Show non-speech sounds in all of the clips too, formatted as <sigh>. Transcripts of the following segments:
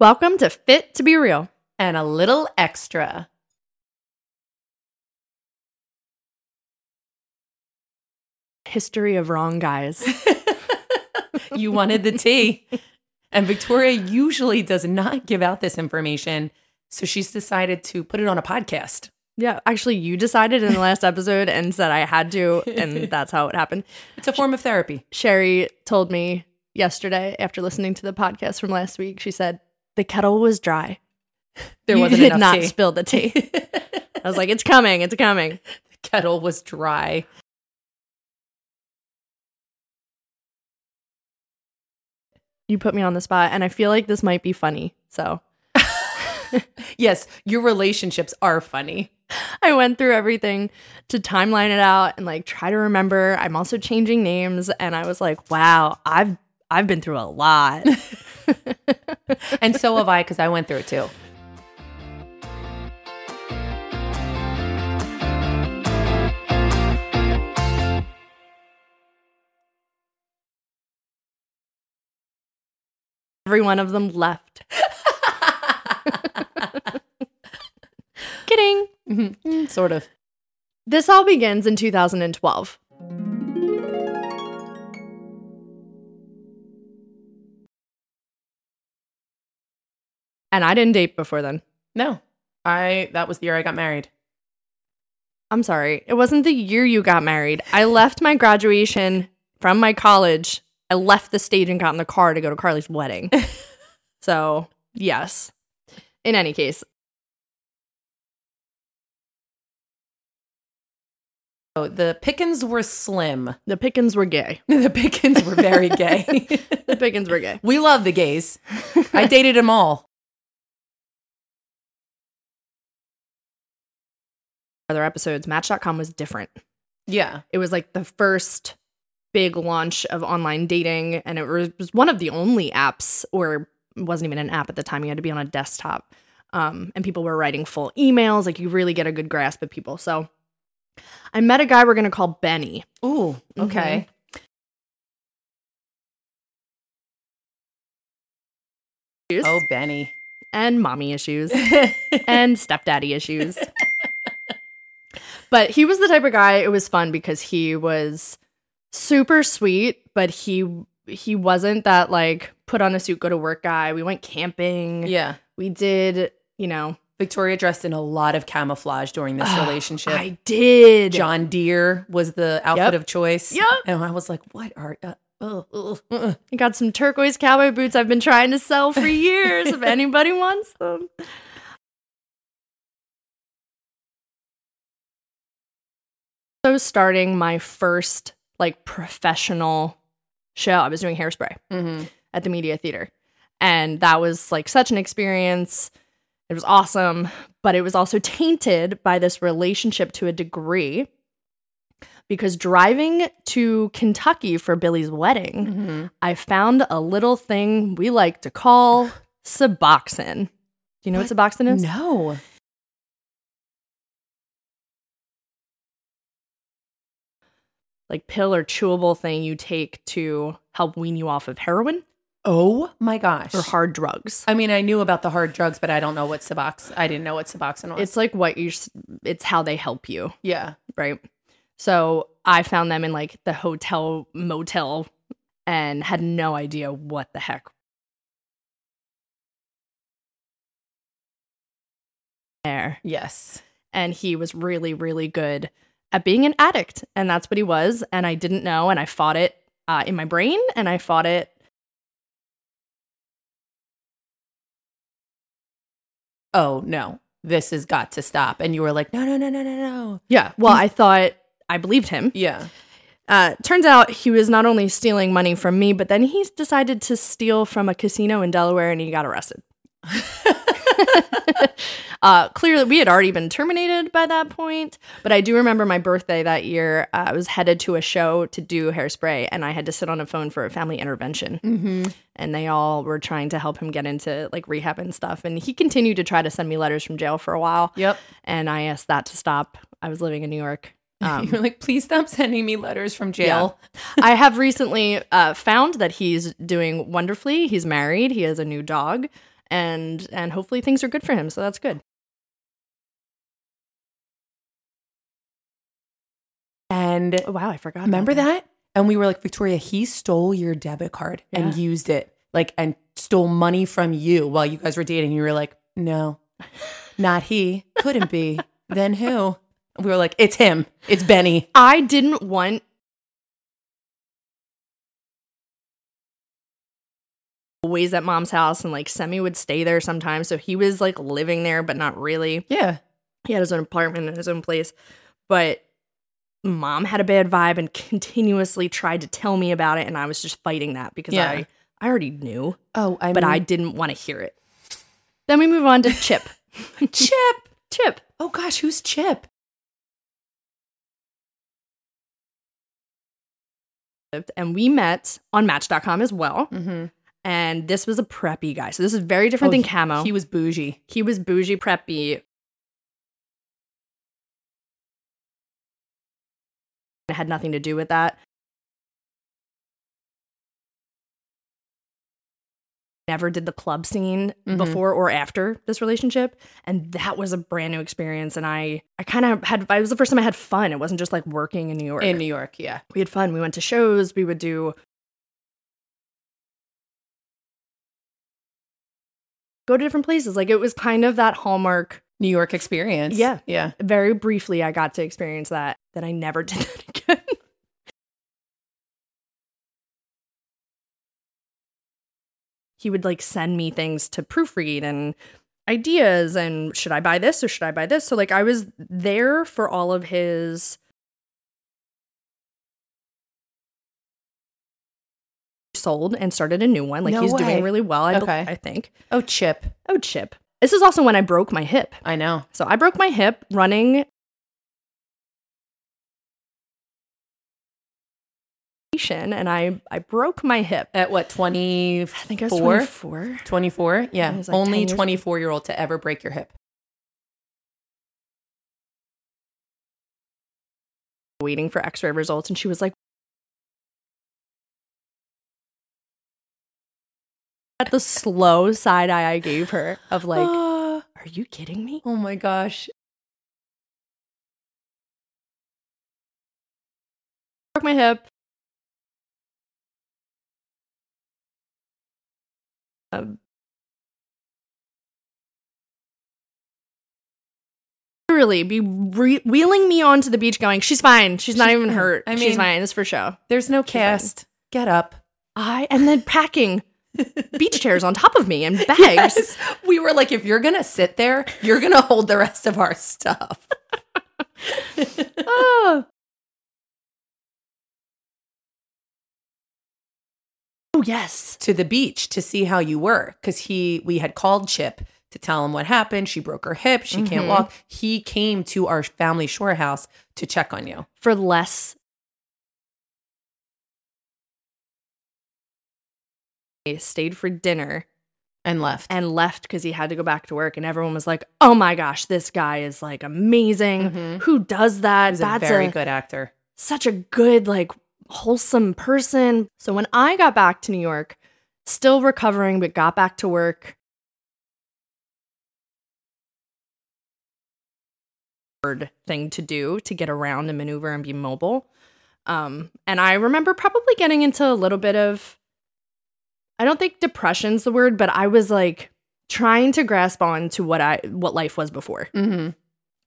Welcome to Fit to Be Real. and a little extra. History of wrong guys. <laughs> <laughs> you wanted the tea. And Victoria usually does not give out this information. So she's decided to put it on a podcast. yeah, actually, you decided in the last <laughs> episode and said I had to, and that's how it happened. It's a form of therapy. Sherry told me yesterday after listening to the podcast from last week, she said, the kettle was dry. There wasn't did enough not tea. spill the <laughs> tea. I was like, it's coming, it's coming. the kettle was dry. You put me on the spot, and I feel like this might be funny. So <laughs> Yes, your relationships are funny. I went through everything to timeline it out and like try to remember. I'm also changing names, and I was like, wow, I've I've been through a lot. <laughs> <laughs> And so have I, because I went through it too. Every one of them left. <laughs> Kidding. Mhm. Sort of. This all begins in 2012. And I didn't date before then. No, I, that was the year I got married. I'm sorry. It wasn't the year you got married. I left my graduation from my college. I left the stage and got in the car to go to Carly's wedding. <laughs> so, yes. In any case, So the Pickens were slim. <laughs> the Pickens were gay. The Pickens were very gay. <laughs> The Pickens were gay. we love the gays. I dated them all. Other episodes, Match.com was different. Yeah. It was like the first big launch of online dating, and it was one of the only apps, or wasn't even an app at the time. You had to be on a desktop, um, and people were writing full emails. Like you really get a good grasp of people. So, I met a guy we're gonna call Benny. Ooh, okay. Oh, Benny. and mommy issues <laughs> and stepdaddy issues. But he was the type of guy it was fun because he was super sweet, but he he wasn't that like put on a suit go to work guy. We went camping. yeah. We did, you know, Victoria dressed in a lot of camouflage during this relationship. I did. John Deere was the outfit Yep. of choice. Yep. And I was like, what are, uh, uh, uh, uh. I got some turquoise cowboy boots I've been trying to sell for <laughs> years if anybody wants them. So starting my first like professional show, I was doing hairspray Mhm. at the media theater. And that was like such an experience. It was awesome, but it was also tainted by this relationship to a degree because driving to Kentucky for Billy's wedding, Mhm. I found a little thing we like to call <laughs> Suboxone. Do you know what, Suboxone is? No. Like pill or chewable thing you take to help wean you off of heroin Oh my gosh. or hard drugs. I mean, I knew about the hard drugs, but I don't know what Subox. I didn't know what Suboxone was. It's like what you it's how they help you, yeah. right? So I found them in like the hotel motel and had no idea what the heck there. Yes. and he was really really good at being an addict. And that's what he was. And i didn't know. And i fought it uh, in my brain. And i fought it Oh no, this has got to stop. And you were like, no, no, no, no, no, no. yeah. Well i thought i believed him. Yeah. uh, turns out he was not only stealing money from me but then he decided to steal from a casino in delaware and he got arrested <laughs> <laughs> uh, clearly, we had already been terminated by that point, but I do remember my birthday that year. Uh, I was headed to a show to do hairspray, and I had to sit on a phone for a family intervention. Mm-hmm. And they all were trying to help him get into like rehab and stuff. And he continued to try to send me letters from jail for a while. Yep. And I asked that to stop. I was living in New York. <laughs> Um, You're like, please stop sending me letters from jail. I have recently uh, found that he's doing wonderfully. He's married. He has a new dog, and and hopefully things are good for him. So that's good. And Oh, wow, I forgot. remember that? And we were like, Victoria, he stole your debit card and used it, like, and stole money from you while you guys were dating. You were like, no, <laughs> not he. Couldn't be. then who? We were like, it's him. It's Benny. I didn't want always at mom's house and like Semi would stay there sometimes. So he was like living there, but not really. Yeah. He had his own apartment and his own place. But mom had a bad vibe and <laughs> continuously tried to tell me about it. And I was just fighting that because Yeah. I, I already knew, Oh, I but I didn't want to hear it. Then we move on to Chip. <laughs> Chip. Chip. Oh gosh, who's Chip? And we met on Match.com as well. Mm-hmm. And this was a preppy guy. So this is very different than Camo. Oh, He was bougie. he was bougie preppy. It had nothing to do with that. Never did the club scene Mhm. before or after this relationship, and that was a brand new experience. And I, I kind of had. It was the first time I had fun. It wasn't just like working in New York. In New York, yeah. we had fun. We went to shows. We would do go to different places. Like it was kind of that hallmark New York experience. Yeah. Yeah. very briefly I got to experience that Then I never <laughs> did that again. he would like send me things to proofread and ideas and should I buy this or should I buy this? So like I was there for all of his sold and started a new one. Like No he's way. doing really well, I, Okay. I think. Oh, Chip. Oh, Chip. This is also when I broke my hip. I know. So I broke my hip running and I I broke my hip. At what, 24? I think I was 24. 24? Yeah. Like Only 24 year old to ever break your hip. waiting for x-ray results and she was like at the slow side eye I gave her of <gasps> like Ah. are you kidding me? oh my gosh. Broke my hip. Um, literally be re- wheeling me onto the beach going she's fine she's not She's even hurt I mean- she's fine it's for show There's no cast. Get up. i and then packing beach chairs on top of me and bags Yes. We were like, if you're going to sit there, you're going to hold the rest of our stuff. oh. <laughs> oh yes to the beach to see how you were because he we had called chip to tell him what happened she broke her hip she can't Mhm. walk he came to our family shore house to check on you for less stayed for dinner and left. and left because he had to go back to work and everyone was like oh my gosh this guy is like amazing. Mhm. who does that? He's that's a very a- good actor. such a good like wholesome person. So when i got back to new york still recovering but got back to work hard thing to do to get around and maneuver and be mobile. Um and i remember probably getting into a little bit of i don't think depression's the word but i was like trying to grasp on to what i what life was before mm-hmm.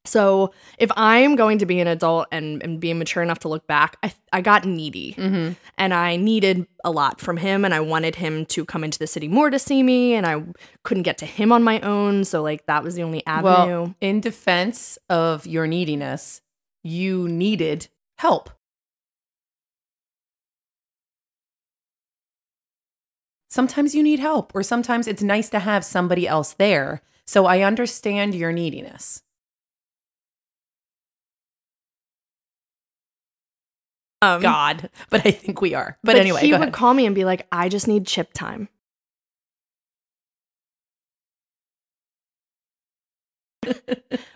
so if I'm going to be an adult and, and be mature enough to look back, I, I got needy Mm-hmm. and I needed a lot from him and I wanted him to come into the city more to see me and I couldn't get to him on my own. So like that was the only avenue. well in defense of your neediness you needed help sometimes you need help or sometimes it's nice to have somebody else there so i understand your neediness um, God, <laughs> but I think we are. But, anyway, he would ahead. call me and be like, I just need chip time. <laughs>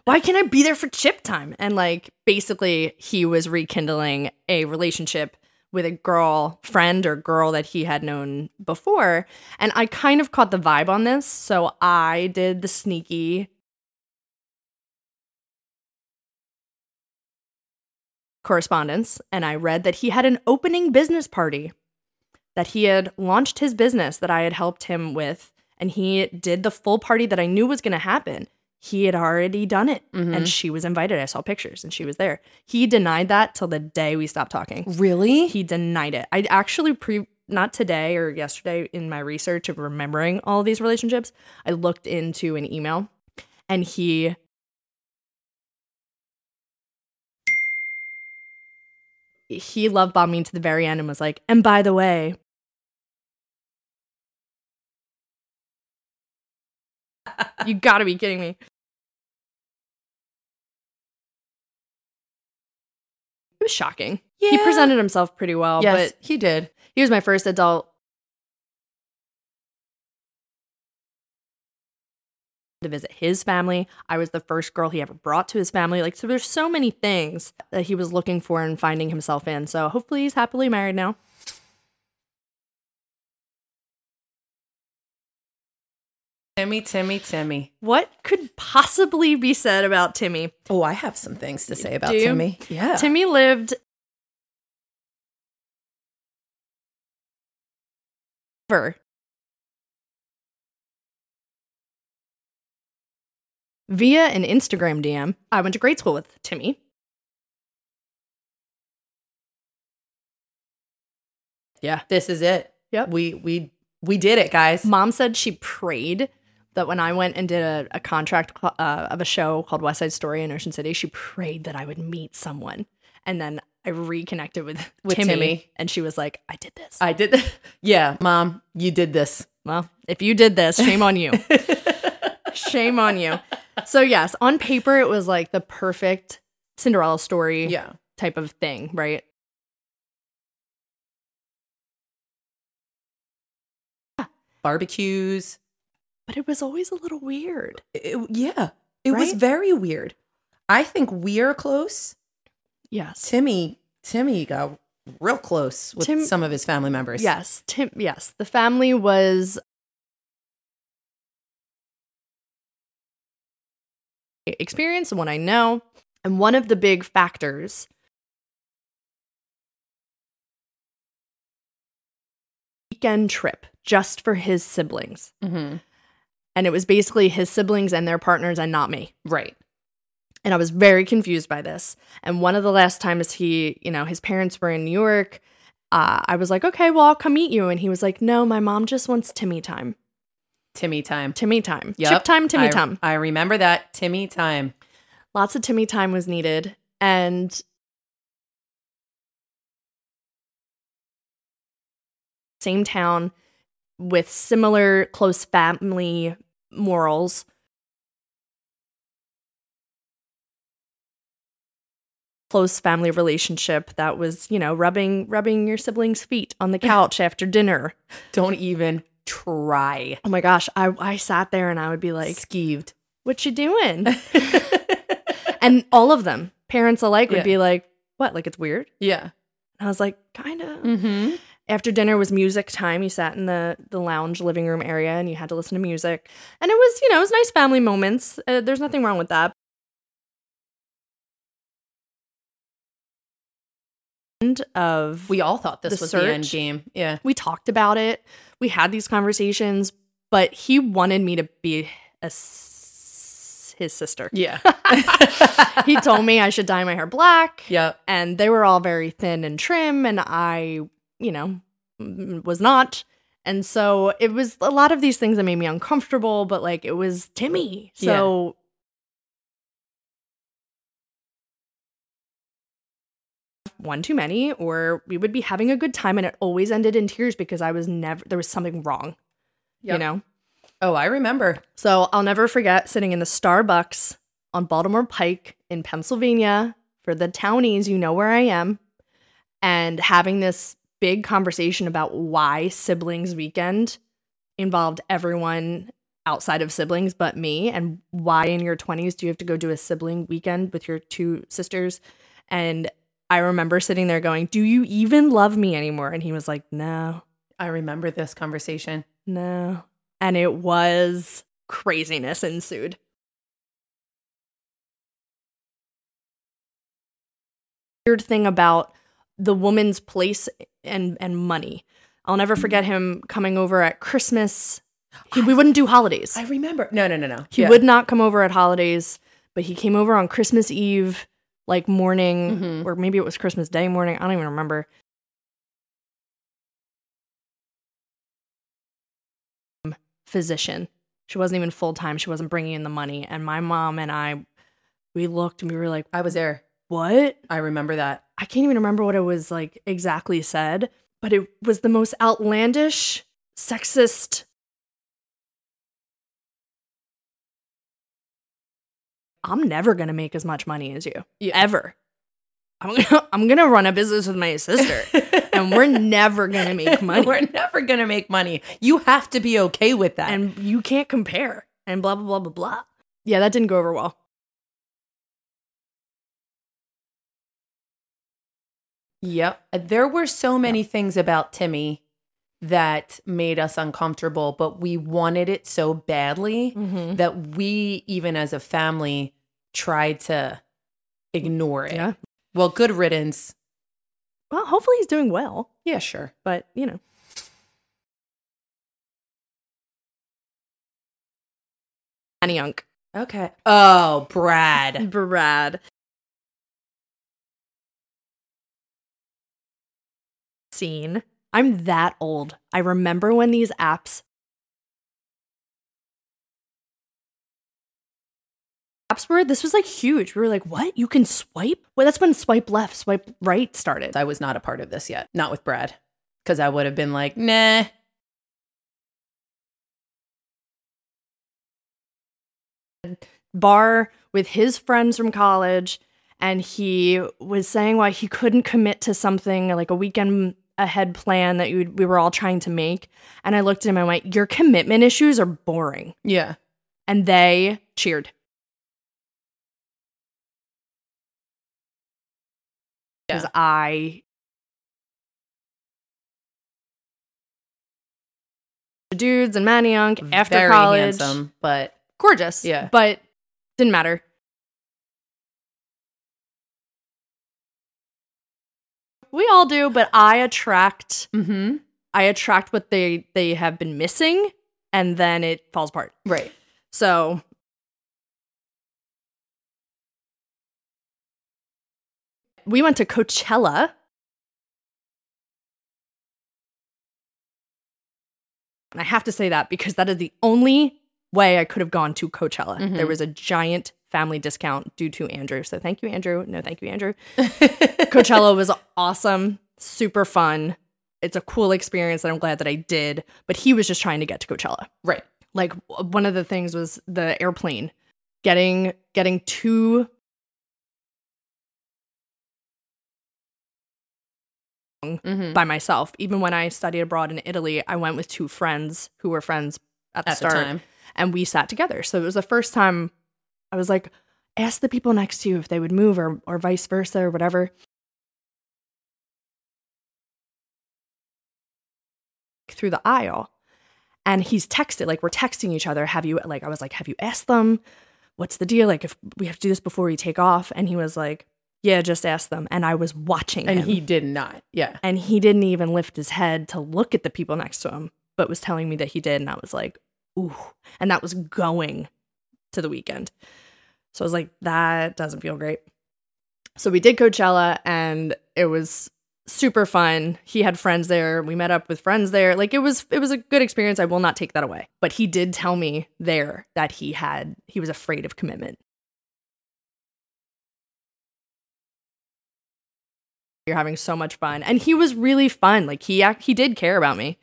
Why can't I be there for chip time? And like basically he was rekindling a relationship with a girl friend or girl that he had known before. And I kind of caught the vibe on this. So I did the sneaky correspondence and I read that he had an opening business party, that he had launched his business that I had helped him with, and he did the full party that I knew was going to happen. He had already done it Mhm. and she was invited. I saw pictures and she was there. He denied that till the day we stopped talking. Really? He denied it. I actually pre not today or yesterday in my research of remembering all of these relationships, I looked into an email and he he love bombed me to the very end and was like, and by the way, you gotta be kidding me. It was shocking. He presented himself pretty well, yes, but he did. he was my first adult to visit his family. I was the first girl he ever brought to his family. Like, so there's so many things that he was looking for and finding himself in. So hopefully he's happily married now. Timmy, Timmy, Timmy. What could possibly be said about Timmy? Oh, I have some things to say about Timmy. Yeah. Timmy lived for via an Instagram DM. I went to grade school with Timmy. Yeah. this is it. Yep. We we we did it, guys. Mom said she prayed that when I went and did a, a contract cl- uh, of a show called West Side Story in Ocean City, she prayed that I would meet someone. And then I reconnected with, With Timmy, Timmy. and she was like, I did this. I did. yeah, mom, you did this. well, if you did this, shame on you. <laughs> shame on you. So, yes, on paper, it was like the perfect Cinderella story Yeah. type of thing, right? Barbecues. But it was always a little weird. It- yeah. It was very weird. I think we're close. Yes. Timmy Timmy got real close with Tim- some of his family members. Yes, Tim. Yes, the family was experience and what I know, and one of the big factors. Weekend trip just for his siblings. hmm And it was basically his siblings and their partners and not me. Right. And I was very confused by this. And one of the last times he, you know, his parents were in New York, uh, I was like, okay, well, I'll come meet you. And he was like, no, my mom just wants Timmy time. Timmy time. Timmy time. Yep. Chip time, Timmy I, time. I remember that. Timmy time. Lots of Timmy time was needed. And same town with similar close family morals. Close family relationship that was, you know, rubbing rubbing your siblings' feet on the <laughs> couch after dinner. Don't even try. Oh my gosh, I I sat there and I would be like, Skeeved. "What you doing?" <laughs> and all of them, parents alike, would Yeah. be like, "What? Like it's weird?" yeah. And I was like, "Kind of." Mm-hmm. After dinner was music time. You sat in the the lounge living room area and you had to listen to music, and it was you know it was nice family moments. Uh, there's nothing wrong with that. End Of We all thought this The was the end game. Yeah. we talked about it. We had these conversations, but he wanted me to be a s- his sister. Yeah. <laughs> he told me I should dye my hair black. Yep. And they were all very thin and trim, and I, you know, was not. And so it was a lot of these things that made me uncomfortable, but like it was Timmy. So one too many, or we would be having a good time and it always ended in tears because I was never, there was something wrong, you know? Oh, I remember. So I'll never forget sitting in the Starbucks on Baltimore Pike in Pennsylvania for the townies, you know where I am, and having this big conversation about why siblings weekend involved everyone outside of siblings but me and why in your 20s do you have to go do a sibling weekend with your two sisters and I remember sitting there going, Do you even love me anymore? And he was like, No, I remember this conversation. no. And it was craziness ensued. Weird thing about the woman's place and and money. I'll never forget him coming over at Christmas. He, we wouldn't do holidays. I remember. No, no, no, no. He Yeah. would not come over at holidays, but he came over on Christmas Eve, like morning, Mhm. or maybe it was Christmas Day morning. I don't even remember. Physician. She wasn't even full time. She wasn't bringing in the money. And my mom and I, we looked and we were like, I was there. what? I remember that. I can't even remember what it was like exactly said, but it was the most outlandish, sexist. I'm never gonna make as much money as you, Yeah. ever. I'm gonna, <laughs> I'm gonna run a business with my sister, <laughs> and we're never gonna make <laughs> money, We're never gonna make money. You have to be okay with that. and you can't compare, and blah blah blah blah blah. Yeah, that didn't go over well. Yep. There were so many things about Timmy that made us uncomfortable, but we wanted it so badly Mm-hmm. that we, even as a family, tried to ignore it. Yeah. Well, good riddance. Well, hopefully he's doing well, Yeah, sure. but you know. Annie Young. Okay. Oh, Brad. <laughs> Brad. Scene. I'm that old. I remember when these apps apps were this was like huge. We were like, "What? You can swipe?" Well, that's when swipe left, swipe right started. I was not a part of this yet. Not with Brad. Because I would have been like, nah. bar with his friends from college and he was saying why he couldn't commit to something like a weekend ahead plan that you, we were all trying to make and i looked at him and went your commitment issues are boring Yeah. and they cheered because Yeah. i dudes and Manny Young after Very college handsome, but gorgeous Yeah. but didn't matter we all do but i attract mm-hmm. i attract what they they have been missing and then it falls apart right. so we went to coachella and i have to say that because that is the only way i could have gone to coachella Mhm. there was a giant family discount due to andrew so thank you andrew no thank you andrew <laughs> Coachella was awesome, super fun. It's a cool experience that I'm glad that I did, but he was just trying to get to Coachella. right. Like one of the things was the airplane getting getting to Mm-hmm. by myself. Even when I studied abroad in Italy, I went with two friends who were friends at the At the start time. and we sat together. So it was the first time I was like, ask the people next to you if they would move or or vice versa or whatever. Through the aisle. And he's texted, like we're texting each other. Have you like I was like, have you asked them? What's the deal? Like if we have to do this before we take off. And he was like, Yeah, just ask them. And I was watching And him. he did not. Yeah. and he didn't even lift his head to look at the people next to him, but was telling me that he did. And I was like, ooh. And that was going to the weekend. So I was like, that doesn't feel great. So we did Coachella and it was super fun. He had friends there. We met up with friends there. Like it was it was a good experience. I will not take that away. But he did tell me there that he had he was afraid of commitment. You're having so much fun. And he was really fun. Like he he did care about me.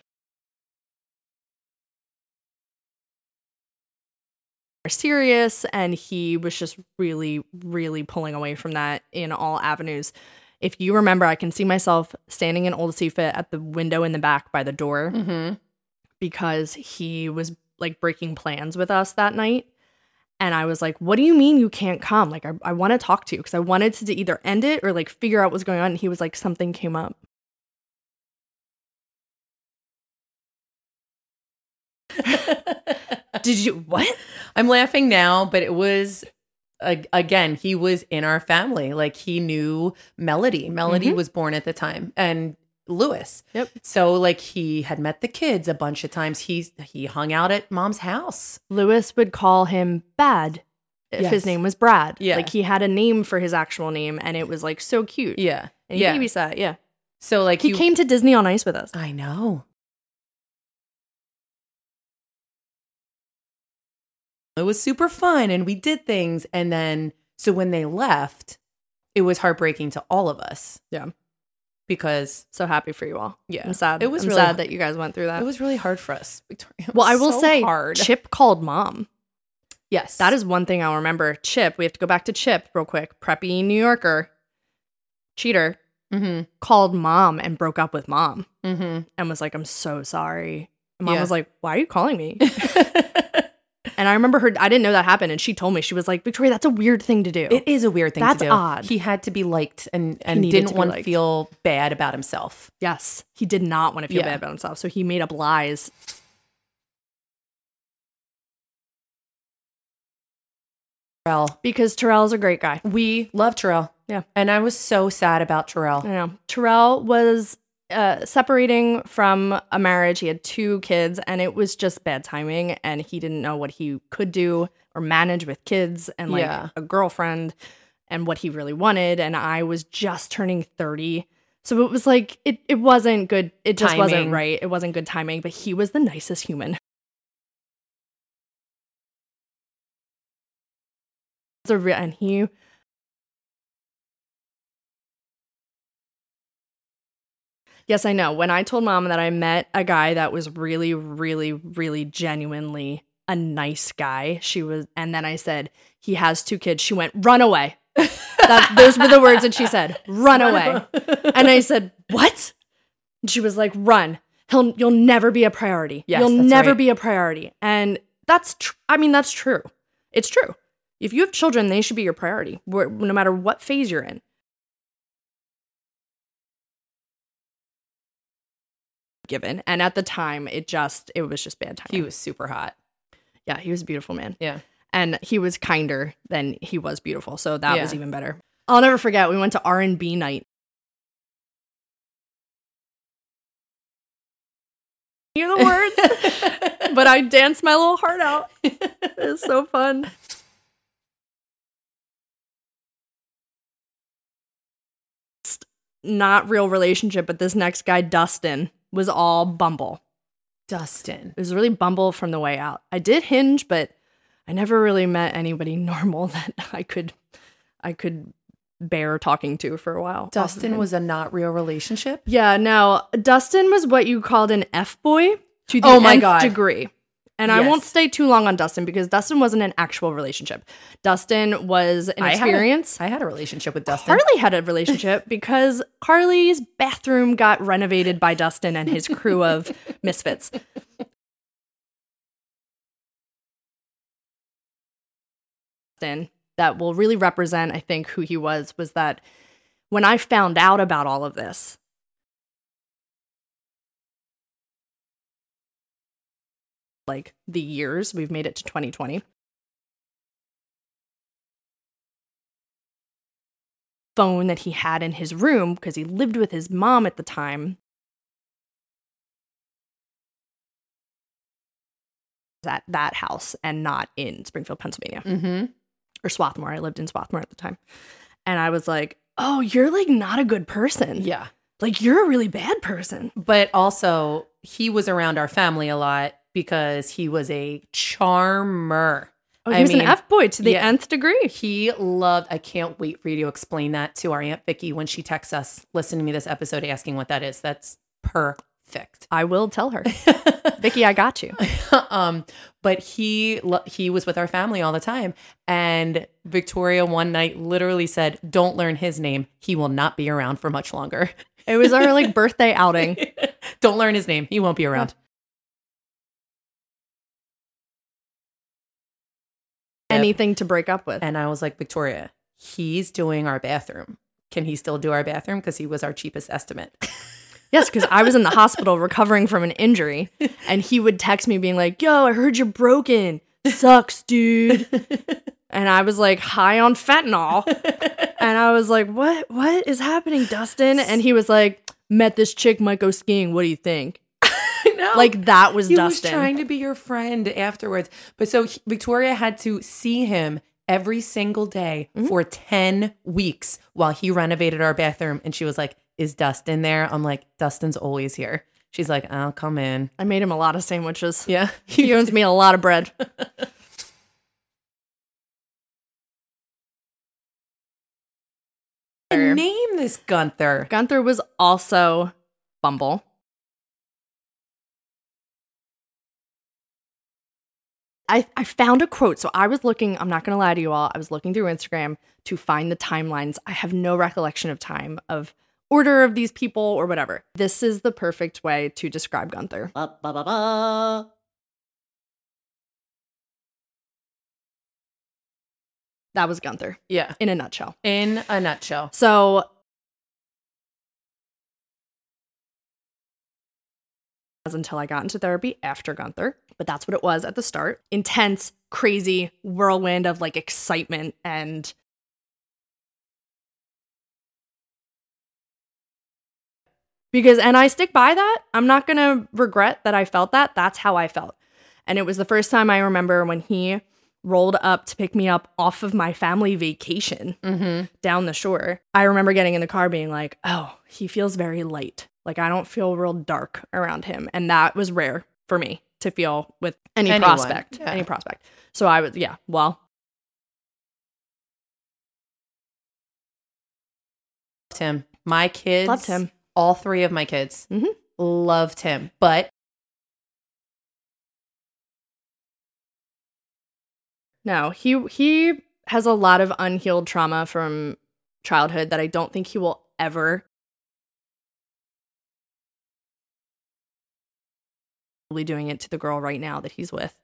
Serious and he was just really really pulling away from that in all avenues if you remember i can see myself standing in old Sifa at the window in the back by the door Mm-hmm. because he was like breaking plans with us that night And I was like, What do you mean you can't come? Like, I, I want to talk to you because I wanted to either end it or like figure out what's going on. And he was like, Something came up. <laughs> Did you, what? I'm laughing now, but it was again, he was in our family. Like he knew Melody. Melody Mhm. was born at the time and Lewis. Yep. So like he had met the kids a bunch of times. He he hung out at mom's house. Lewis would call him Bad if Yes. his name was Brad. Yeah. Like he had a name for his actual name and it was like so cute. Yeah. And he yeah. babysat. Yeah. So like He came to Disney on Ice with us. I know. It was super fun and we did things. And then, so when they left, it was heartbreaking to all of us. Yeah. Because So happy for you all. Yeah. I'm sad. It was I'm really- sad that you guys went through that. it was really hard for us. Victoria. Well, I will so say, hard. Chip called mom. yes. That is one thing I'll remember. Chip, we have to go back to Chip real quick. Preppy New Yorker, cheater, Mm called mom and broke up with mom hmm. Mm and was like, I'm so sorry. And mom Yeah. was like, Why are you calling me? <laughs> <laughs> and I remember her, I didn't know that happened. And she told me, she was like, Victoria, that's a weird thing to do. it is a weird thing That's to do. odd. He had to be liked and, and needed to didn't be want to liked. feel bad about himself. yes. He did not want to feel Yeah. bad about himself. So he made up lies. Terrell. Because Terrell's a great guy. We love Terrell. Yeah. And I was so sad about Terrell. I know. Terrell was uh, separating from a marriage. He had two kids, and it was just bad timing. And he didn't know what he could do or manage with kids and like Yeah. a girlfriend and what he really wanted. And I was just turning 30. So it was like, it, it wasn't good. It just wasn't right. It wasn't good timing, but he was the nicest human. It's <laughs> a re- And he Yes, I know. When I told mom that I met a guy that was really, really, really genuinely a nice guy, she was, and then I said, he has two kids. She went, run away. That, those were the words that she said, run away. And I said, what? And she was like, run. He'll, you'll never be a priority. Yes, you'll never right. be a priority. And that's, tr- I mean, that's true. It's true. If you have children, they should be your priority, no matter what phase you're in. Given. And at the time, it just, it was just bad timing. he was super hot. yeah, he was a beautiful man. Yeah. And he was kinder than he was beautiful. So that was even better. I'll never forget, we went to R&B night. Hear the words? <laughs> but I danced my little heart out. It was so fun. Not real relationship, but this next guy, Dustin, was all Bumble. Dustin. It was really Bumble from the way out. I did Hinge, but I never really met anybody <laughs> normal that I could, I could bear talking to for a while. Dustin was a not real relationship. Yeah, no. Dustin was what you called an F boy to the Oh my nth God. degree. And I won't stay too long on Dustin because Dustin wasn't an actual relationship. Dustin was an I had a- experience. I had a relationship with Dustin. Carly had a relationship <laughs> because Carly's bathroom got renovated by Dustin and his crew of <laughs> misfits. Dustin, that will really represent, I think, who he was, was that when I found out about all of this, like the years, we've made it to 2020. Phone that he had in his room because he lived with his mom at the time. At that house and not in Springfield, Pennsylvania Mm-hmm. or Swarthmore. I lived in Swarthmore at the time. And I was like, oh, you're like not a good person. Yeah. Like you're a really bad person. But also, he was around our family a lot because he was a charmer. Oh, he I was mean, an F boy to the yeah. nth degree. He loved, I can't wait for you to explain that to our Aunt Vicky when she texts us, listen to me this episode asking what that is. That's perfect. I will tell her. <laughs> Vicky, I got you. <laughs> um, but he he was with our family all the time, and Victoria one night literally said, "Don't learn his name. He will not be around for much longer. It was our like <laughs> birthday outing. Don't learn his name. He won't be around." Anything to break up with. And I was like, Victoria, he's doing our bathroom. Can he still do our bathroom? Because he was our cheapest estimate. <laughs> Yes, because I was in the hospital recovering from an injury, and he would text me being like, "Yo, I heard you're broken. Sucks, dude." <laughs> and I was like, "High on fentanyl," and I was like, "What? What is happening, Dustin?" And he was like, "Met this chick, might go skiing. What do you think?" <laughs> I know. Like that was he Dustin. was trying to be your friend afterwards. But so he- Victoria had to see him every single day Mm-hmm. for 10 weeks while he renovated our bathroom. And she was like, Is Dustin there? I'm like, Dustin's always here. She's like, I'll come in. I made him a lot of sandwiches. Yeah. <laughs> He owns me a lot of bread. <laughs> Name this Gunther. Gunther was also Bumble. I, I found a quote. So I was looking, I'm not going to lie to you all, I was looking through Instagram to find the timelines. I have no recollection of time of order of these people or whatever. This is the perfect way to describe Gunther. Ba ba ba. That was Gunther Yeah. in a nutshell. In a nutshell. So until I got into therapy after Gunther, but that's what it was at the start. Intense, crazy whirlwind of like excitement and because and I stick by that. I'm not going to regret that I felt that. That's how I felt. And it was the first time I remember when he rolled up to pick me up off of my family vacation Mm-hmm. down the shore. I remember getting in the car being like, oh, he feels very light. Like I don't feel real dark around him. And that was rare for me to feel with any Anyone, prospect. yeah. Any prospect. So I was, yeah, well, Loved him. My kids. Loved him. All three of my kids Mhm. loved him. But no, he he has a lot of unhealed trauma from childhood that I don't think he will ever be doing it to the girl right now that he's with.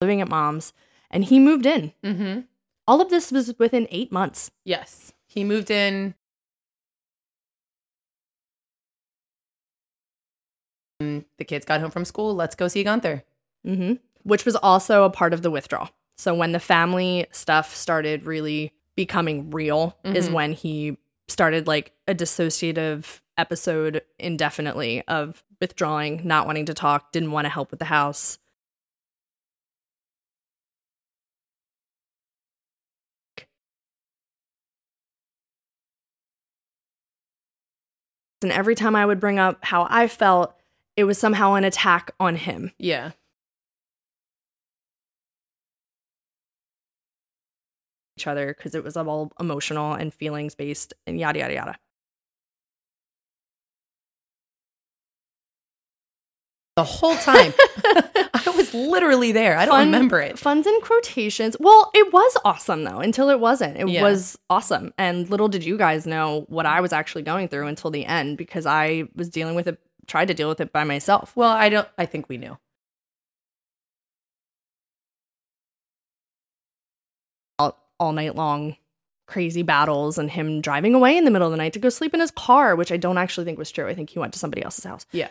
Living at mom's and he moved in. mm-hmm. All of this was within 8 months. yes, he moved in. The kids got home from school. Let's go see Gunther. hmm Which was also a part of the withdrawal. So when the family stuff started really becoming real, is Mhm. when he started like a dissociative episode indefinitely of withdrawing, not wanting to talk, didn't want to help with the house. And every time I would bring up how I felt, it was somehow an attack on him. Yeah. Each other because it was all emotional and feelings based and yada yada yada. The whole time. <laughs> I was literally there. I don't Fun- remember it. Funds in quotations. Well, it was awesome though until it wasn't. It Yeah. was awesome, and little did you guys know what I was actually going through until the end because I was dealing with it, tried to deal with it by myself. Well, I don't. I think we knew. All, night long crazy battles and him driving away in the middle of the night to go sleep in his car which i don't actually think was true i think he went to somebody else's house Yeah.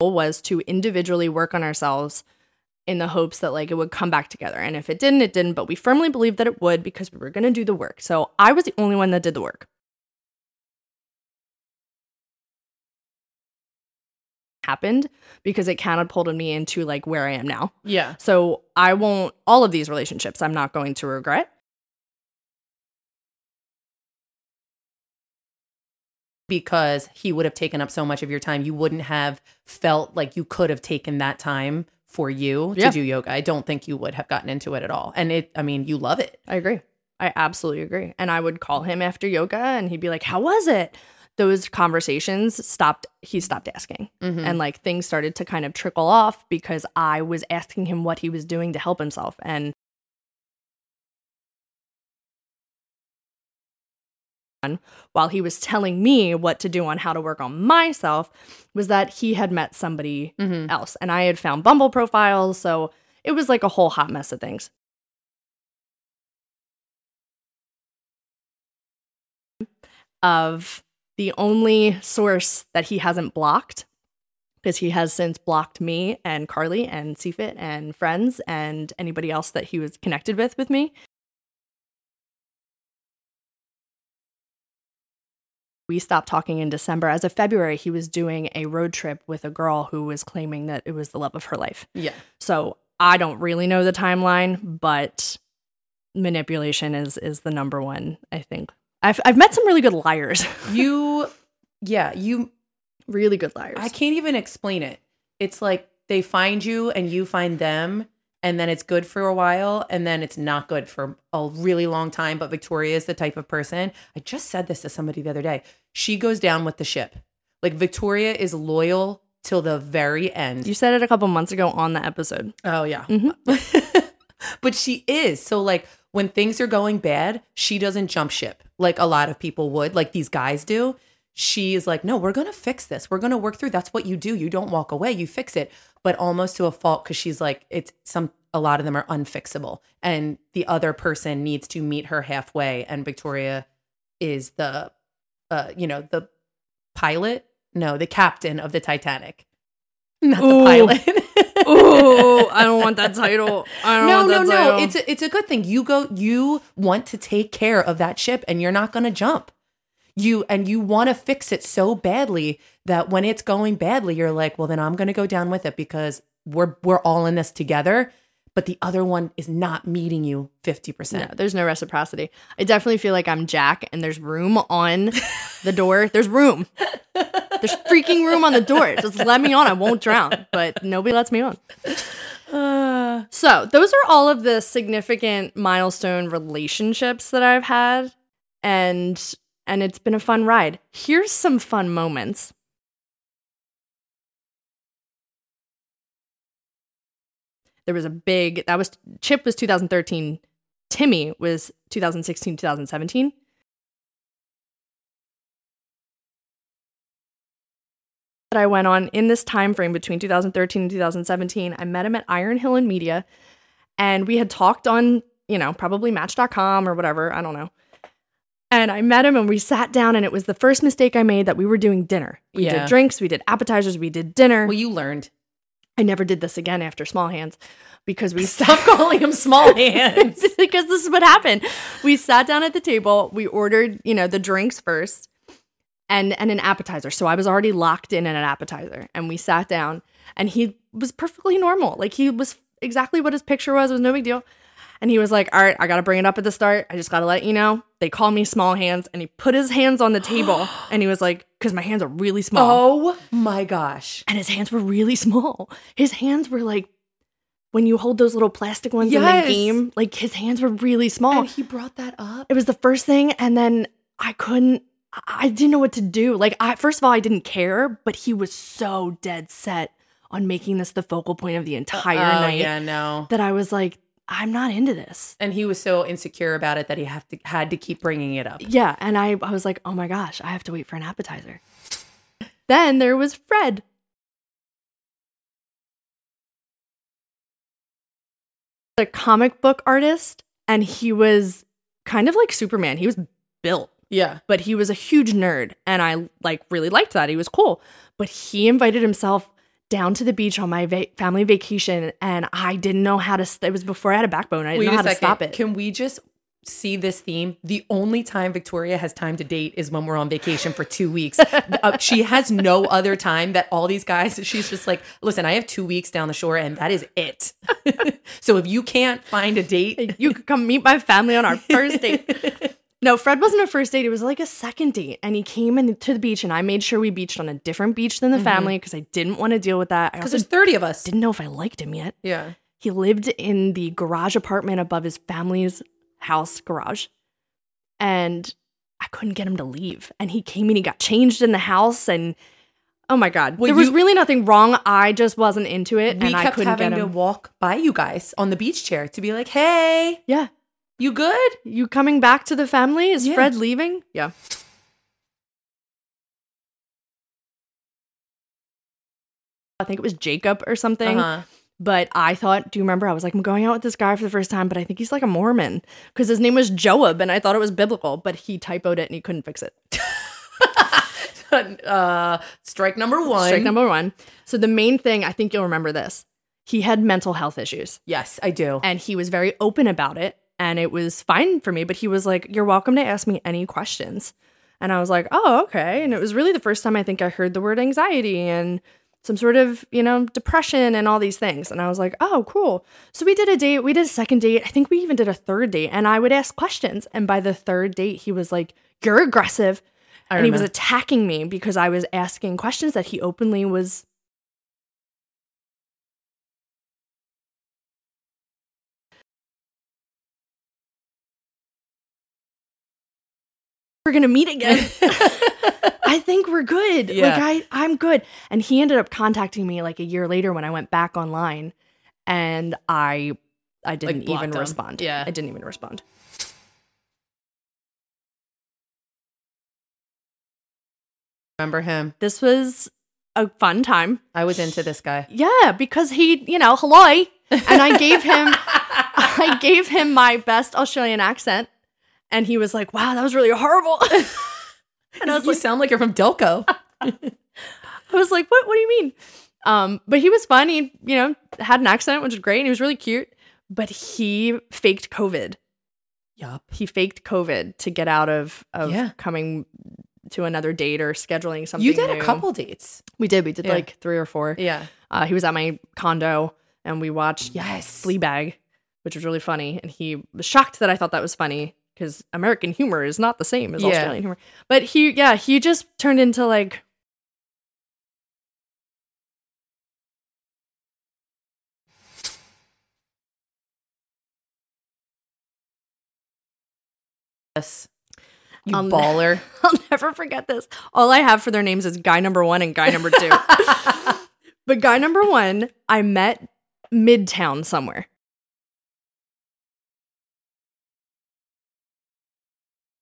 goal was to individually work on ourselves in the hopes that like it would come back together. And if it didn't, it didn't, but we firmly believed that it would because we were going to do the work. So I was the only one that did the work. Happened because it catapulted me into like where I am now. Yeah. So I won't, all of these relationships, I'm not going to regret. Because he would have taken up so much of your time, you wouldn't have felt like you could have taken that time for you Yeah. to do yoga. I don't think you would have gotten into it at all. And it, I mean, you love it. I agree. I absolutely agree. And I would call him after yoga and he'd be like, How was it? Those conversations stopped, he stopped asking. Mhm. And like things started to kind of trickle off because I was asking him what he was doing to help himself. And while he was telling me what to do on how to work on myself was that he had met somebody Mhm. else and I had found Bumble profiles. So it was like a whole hot mess of things. Of the only source that he hasn't blocked, because he has since blocked me and Carly and CFIT and friends and anybody else that he was connected with with me. We stopped talking in December. As of February, he was doing a road trip with a girl who was claiming that it was the love of her life. Yeah. So I don't really know the timeline, but manipulation is is the number one. I think I've I've met some really good liars, <laughs> You, yeah, you, really good liars. I can't even explain it. It's like they find you and you find them, and then it's good for a while, and then it's not good for a really long time. But Victoria is the type of person. I just said this to somebody the other day. She goes down with the ship. Like Victoria is loyal till the very end. You said it a couple months ago on the episode. Oh yeah. Mhm. <laughs> but she is. So like when things are going bad, she doesn't jump ship like a lot of people would, like these guys do. She is like, "No, we're going to fix this. We're going to work through. That's what you do. You don't walk away, you fix it." But almost to a fault cuz she's like it's some a lot of them are unfixable and the other person needs to meet her halfway and Victoria is the uh you know, the pilot? No, the captain of the Titanic. Not Ooh. the pilot. <laughs> oh, I don't want that <laughs> title. I don't no, want no, that no. title. It's a, it's a good thing. You go. You want to take care of that ship, and you're not going to jump. You and you want to fix it so badly that when it's going badly, you're like, well, then I'm going to go down with it because we're we're all in this together. But the other one is not meeting you fifty no, percent. there's no reciprocity. I definitely feel like I'm Jack and there's room on the door. There's room. There's freaking room on the door. Just let me on. I won't drown, but nobody lets me on. Uh, <sighs> So, those are all of the significant milestone relationships that I've had and and it's been a fun ride. Here's some fun moments. There was a big that was Chip was 2013, Timmy was 2016, 2017. That I went on in this time frame between 2013 and 2017. I met him at Iron Hill and Media and we had talked on, you know, probably match.com or whatever, I don't know. And I met him and we sat down and it was the first mistake I made that we were doing dinner. We Yeah. did drinks, we did appetizers, we did dinner. well, you learned. I never did this again after Small Hands because we <laughs> stopped calling him small hands. <laughs> because this is what happened. We sat down at the table, we ordered, you know, the drinks first and and an appetizer. So I was already locked in at an appetizer and we sat down and he was perfectly normal. Like he was exactly what his picture was. It was no big deal. And he was like, "All right, I got to bring it up at the start. I just got to let you know. They call me small hands." And he put his hands on the table <gasps> and he was like, "Cuz my hands are really small." oh my gosh. and his hands were really small. His hands were like when you hold those little plastic ones in the game, like his hands were really small. And he brought that up. it was the first thing, and then I couldn't. I- didn't know what to do. Like, I first of all, I didn't care, but he was so dead set on making this the focal point of the entire oh, night yeah, no. that I was like, I'm not into this. And he was so insecure about it that he have to had to keep bringing it up. Yeah, and I, I was like, oh my gosh, I have to wait for an appetizer. Then there was Fred. A comic book artist, and he was kind of like Superman. He was built, Yeah. but he was a huge nerd, and I like really liked that. He was cool, but he invited himself down to the beach on my va- family vacation, and I didn't know how to. St- it was before I had a backbone. I didn't know how to stop it. Can we just see this theme? The only time Victoria has time to date is when we're on vacation for two weeks. <laughs> Uh, she has no other time that all these guys, she's just like, listen, I have two weeks down the shore and that is it. <laughs> so if you can't find a date, you could come meet my family on our first date. <laughs> No, Fred wasn't a first date. It was like a second date. And he came in to the beach, and I made sure we beached on a different beach than the mm-hmm. family because I didn't want to deal with that. Because there's 30 of us. didn't know if I liked him yet. Yeah. He lived in the garage apartment above his family's house garage. And I couldn't get him to leave. And he came in, he got changed in the house. And oh my God, Well, there was you- really nothing wrong. I just wasn't into it. And I couldn't having get to walk by you guys on the beach chair to be like, hey. yeah. You good? You coming back to the family? Is Yeah. Fred leaving? Yeah. I think it was Jacob or something. Uh-huh. But I thought, do you remember? I was like, I'm going out with this guy for the first time, but I think he's like a Mormon because his name was Joab and I thought it was biblical, but he typoed it and he couldn't fix it. <laughs> uh, strike number one. Strike number one. So the main thing, I think you'll remember this. He had mental health issues Yes, I do. and he was very open about it and it was fine for me, but he was like, You're welcome to ask me any questions. And I was like, Oh, okay. And it was really the first time I think I heard the word anxiety and some sort of, you know, depression and all these things. And I was like, oh, cool. So we did a date. We did a second date. I think we even did a third date. And I would ask questions. And by the third date, he was like, You're aggressive. And he was attacking me because I was asking questions that he openly was. We're gonna meet again. <laughs> I think we're good. Yeah. Like I, I'm good. And he ended up contacting me like a year later when I went back online, and I, I didn't blocked even him. respond. Yeah. I didn't even respond. Remember him? This was a fun time. I was into this guy. Yeah, because he, you know, hello, and I gave him, <laughs> I gave him my best Australian accent, and he was like, "Wow, that was really horrible." <laughs> and I was you like, sound like you're from Delco. <laughs> I was like, "What? What do you mean?" Um, but he was fun. He, you know, had an accent, which was great. And he was really cute. But he faked COVID. yup. He faked COVID to get out of of Yeah. coming to another date or scheduling something. You did a couple dates. We did. We did Yeah. like three or four. Yeah. Uh, he was at my condo, and we watched Yes. Fleabag, which was really funny. And he was shocked that I thought that was funny because American humor is not the same as Yeah. Australian humor. But he, yeah, he just turned into like. Yes. You I'll ne- baller. <laughs> I'll never forget this. All I have for their names is guy number one and guy number two. <laughs> but guy number one, I met midtown somewhere.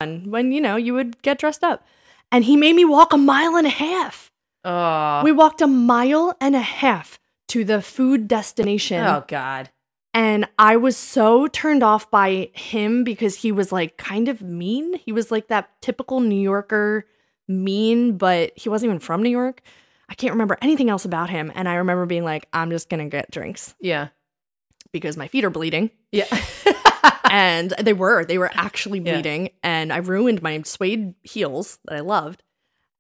When, you know, you would get dressed up. And he made me walk a mile and a half. oh. We walked a mile and a half to the food destination. oh God. And I was so turned off by him because he was like kind of mean. He was like that typical New Yorker mean, but he wasn't even from New York. I can't remember anything else about him. And I remember being like, I'm just to get drinks Yeah. because my feet are bleeding. Yeah. <laughs> and they were, they were actually Yeah. bleeding. And I ruined my suede heels that I loved.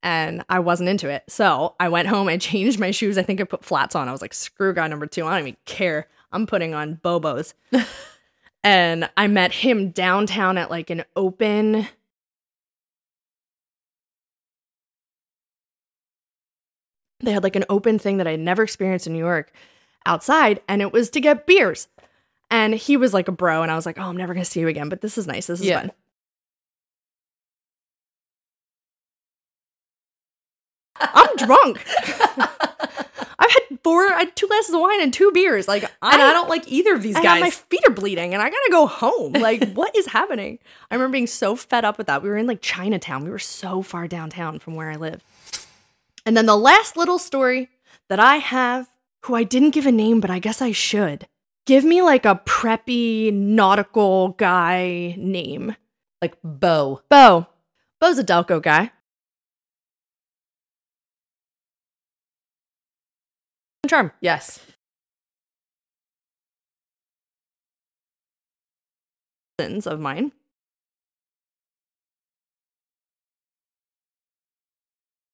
And I wasn't into it. So I went home, I changed my shoes. I think I put flats on. I was like, screw guy number two. I don't even care. I'm putting on Bobos. <laughs> and I met him downtown at like an open. They had like an open thing that I had never experienced in New York outside, and it was to get beers. And he was like a bro, and I was like, oh, I'm never gonna see you again, but this is nice. This is Yeah. fun. I'm <laughs> drunk. I've had four, I had two glasses of wine and two beers. Like, and I don't like either of these have- my feet are bleeding and I gotta go home. Like, <laughs> what is happening? I remember being so fed up with that. We were in like Chinatown. We were so far downtown from where I live. And then the last little story that I have, who I didn't give a name, but I guess I should. Give me like a preppy nautical guy name. like Bo. Bo. Bo's a Delco guy. Charm. Yes. of mine.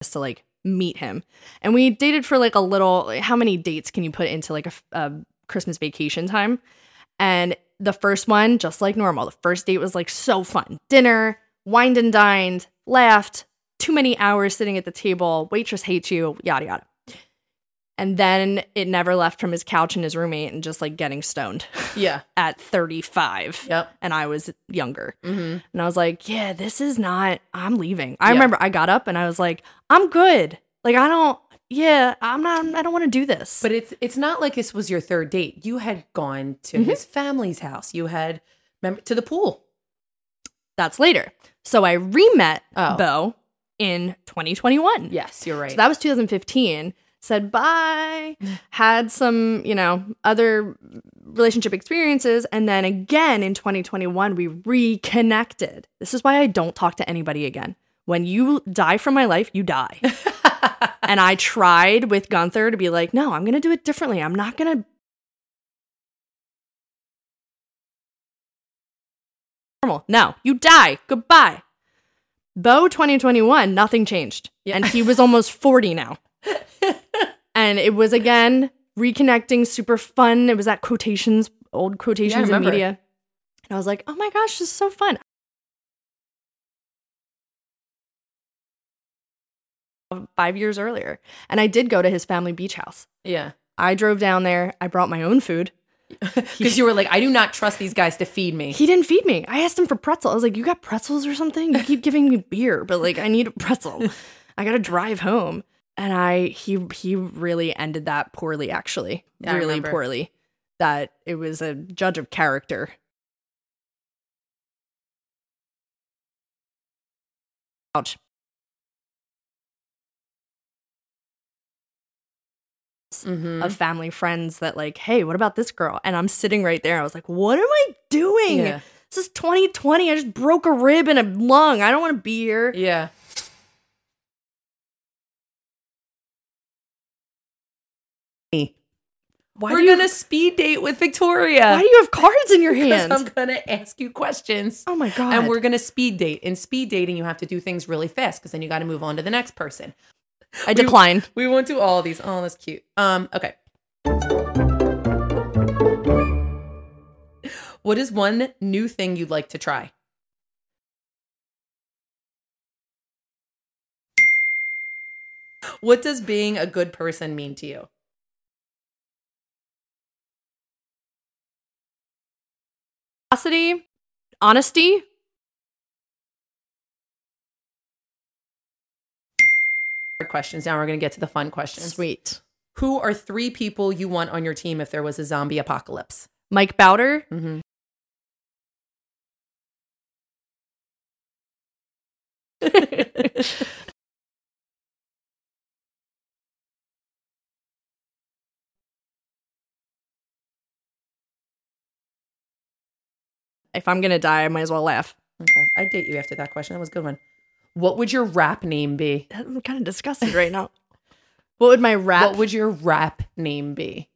Just to like meet him. And we dated for like a little how many dates can you put into like a, a Christmas vacation time? And the first one, just like normal, the first date was like so fun. Dinner, wined and dined, laughed, too many hours sitting at the table, waitress hates you, yada yada. And then it never left from his couch and his roommate and just like getting stoned Yeah. <laughs> at 35 Yep. and I was younger. Mm-hmm. And I was like, yeah, this is not, I'm leaving. I Yeah. remember I got up and I was like, I'm good. Like, I don't, yeah, I'm not, I don't want to do this. But it's it's not like this was your third date. You had gone to Mhm. his family's house. You had Remember to the pool. That's later. So I re-met Oh. Bo in 2021. Yes, you're right. So that was 2015. Said bye, <sighs> had some, you know, other relationship experiences. And then again in 2021, we reconnected. This is why I don't talk to anybody again. When you die from my life, you die. <laughs> and I tried with Gunther to be like, no, I'm going to do it differently. I'm not going to. Normal. No, you die. Goodbye. Bo 2021, nothing changed. Yeah. And he was almost 40 now. <laughs> and it was again reconnecting, super fun. It was at quotations, old quotations in media. And I was like, oh my gosh, this is so fun. Five years earlier. And I did go to his family beach house. yeah. I drove down there. I brought my own food. <laughs> Because you were like, I do not trust these guys to feed me. He didn't feed me. I asked him for pretzel. I was like, "You got pretzels or something? You keep giving me beer, but like I need a pretzel. <laughs> I got to drive home." And I he he really ended that poorly actually. Yeah, really poorly. That it was a judge of character. Ouch. Mhm. Of family friends that like, hey, what about this girl? And I'm sitting right there. I was like, what am I doing? Yeah. This is 2020. I just broke a rib and a lung. I don't want to be here. Yeah. Why We're you, gonna speed date with Victoria. why do you have cards in your <laughs> Because hand? I'm gonna ask you questions. oh my god. And we're gonna speed date. In speed dating, you have to do things really fast because then you got to move on to the next person. <laughs> I decline. We won't do all these. Oh, that's cute. Um, okay. What is one new thing you'd like to try? What does being a good person mean to you? Curiosity, honesty. Questions. Now we're gonna get to the fun questions. Sweet. Who are three people you want on your team if there was a zombie apocalypse? Mike Bowder. Mm-hmm. <laughs> if I'm gonna die, I might as well laugh. Okay, I date you after that question. That was a good one. What would your rap name be? <laughs> I'm kind of disgusted right now. <laughs> What would my rap? What would your rap name be?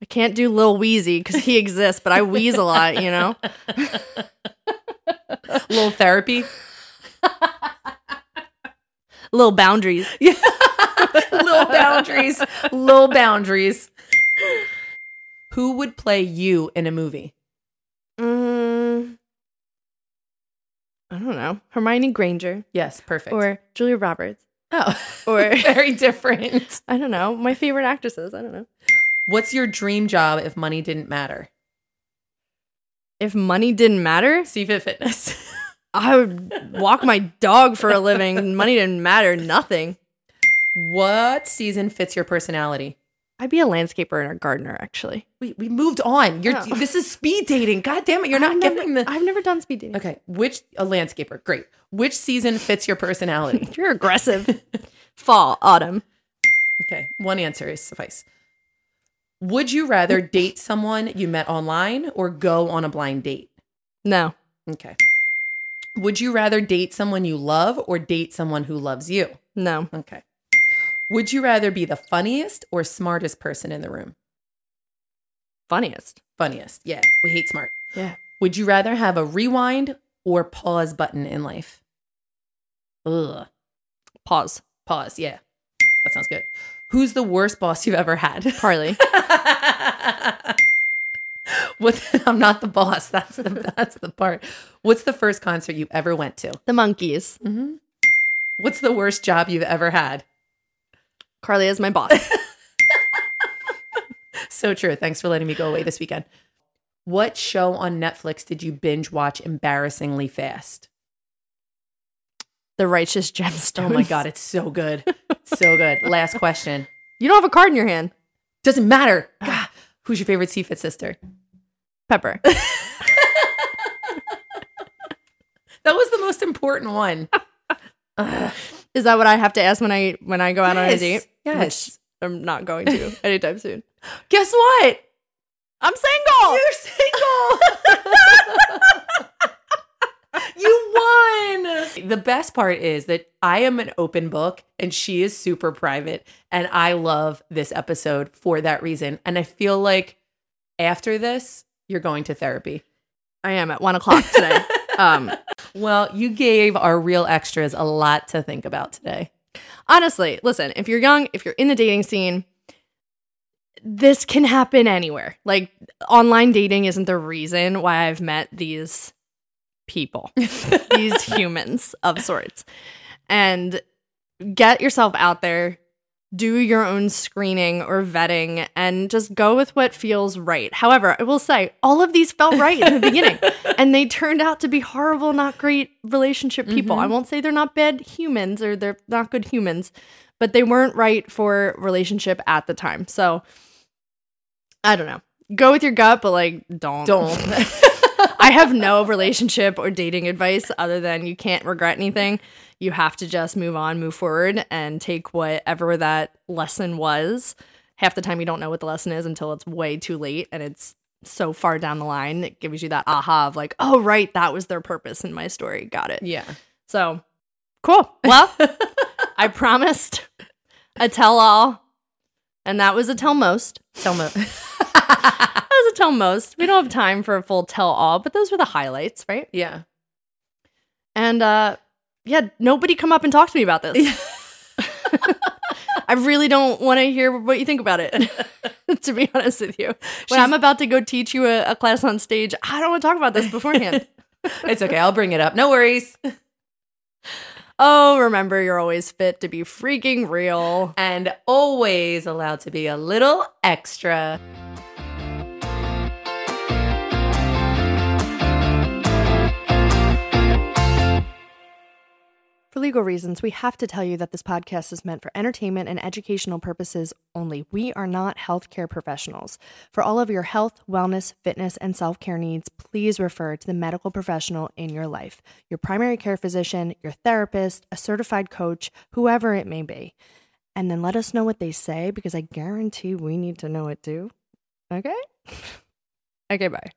I can't do Lil Wheezy because he exists, but I wheeze a lot, you know. <laughs> Little therapy. Little boundaries. Yeah. Little boundaries. Little boundaries. Who would play you in a movie? Mm, I don't know. Hermione Granger Yes, perfect. or Julia Roberts oh, or <laughs> very different. <laughs> I don't know. My favorite actresses. I don't know. What's your dream job if money didn't matter? If money didn't matter, CFIT Fitness. <laughs> I would walk my dog for a living. Money didn't matter. Nothing. what season fits your personality? I'd be a landscaper and a gardener, actually. We, we moved on. You're Oh. this is speed dating. God damn it. You're not I've never- getting the I've never done speed dating. Okay. Which a landscaper. Great. Which season fits your personality? <laughs> You're aggressive. <laughs> Fall, autumn. Okay, one answer is suffice. Would you rather <laughs> date someone you met online or go on a blind date? No. Okay. Would you rather date someone you love or date someone who loves you? No. Okay. Would you rather be the funniest or smartest person in the room? Funniest. Funniest. Yeah, we hate smart. Yeah. Would you rather have a rewind or pause button in life? Ugh. Pause. Pause. Yeah. That sounds good. Who's the worst boss you've ever had? Carly. <laughs> what I'm not the boss. That's the that's the part. What's the first concert you ever went to? the Monkees. Mm-hmm. What's the worst job you've ever had? Carly is my boss. <laughs> So true. Thanks for letting me go away this weekend. What show on Netflix did you binge watch embarrassingly fast? the righteous gemstones. Oh my god, it's so good. So good. Last question. You don't have a card in your hand. Doesn't matter. God, who's your favorite CFIT sister? Pepper. <laughs> That was the most important one. Ugh. <laughs> Is that what I have to ask when I when I go out on a date? Yes. Which I'm not going to <laughs> anytime soon. Guess what? I'm single. You're single. <laughs> you won. The best part is that I am an open book and she is super private. And I love this episode for that reason. And I feel like after this, you're going to therapy. I am at one o'clock today. <laughs> um, Well, you gave our real extras a lot to think about today. Honestly, listen, if you're young, if you're in the dating scene, this can happen anywhere. Like online dating isn't the reason why I've met these people, <laughs> these humans of sorts. And get yourself out there, do your own screening or vetting, and just go with what feels right. However, I will say all of these felt right in the <laughs> beginning, and they turned out to be horrible, not great relationship people. Mhm. I won't say they're not bad humans or they're not good humans, but they weren't right for relationship at the time. So I don't know. Go with your gut, but like don't. Don't. <laughs> I have no relationship or dating advice other than you can't regret anything. You have to just move on, move forward, and take whatever that lesson was. Half the time, you don't know what the lesson is until it's way too late and it's so far down the line. It gives you that aha of like, oh, right, that was their purpose in my story. Got it. yeah. So cool. Well, I <laughs> promised a tell all, and that was a tell most. Tell most. <laughs> That was a tell most. We don't have time for a full tell all, but those were the highlights, right? yeah. And uh yeah, nobody come up and talk to me about this. <laughs> I really don't want to hear what you think about it, <laughs> to be honest with you. When She's- I'm about to go teach you a, a class on stage, I don't want to talk about this beforehand. <laughs> It's okay. I'll bring it up. No worries. oh, remember, you're always fit to be freaking real. And always allowed to be a little extra. For legal reasons, we have to tell you that this podcast is meant for entertainment and educational purposes only. We are not healthcare professionals. For all of your health, wellness, fitness, and self care needs, please refer to the medical professional in your life your primary care physician, your therapist, a certified coach, whoever it may be. And then let us know what they say because I guarantee we need to know it too. Okay? <laughs> okay, bye.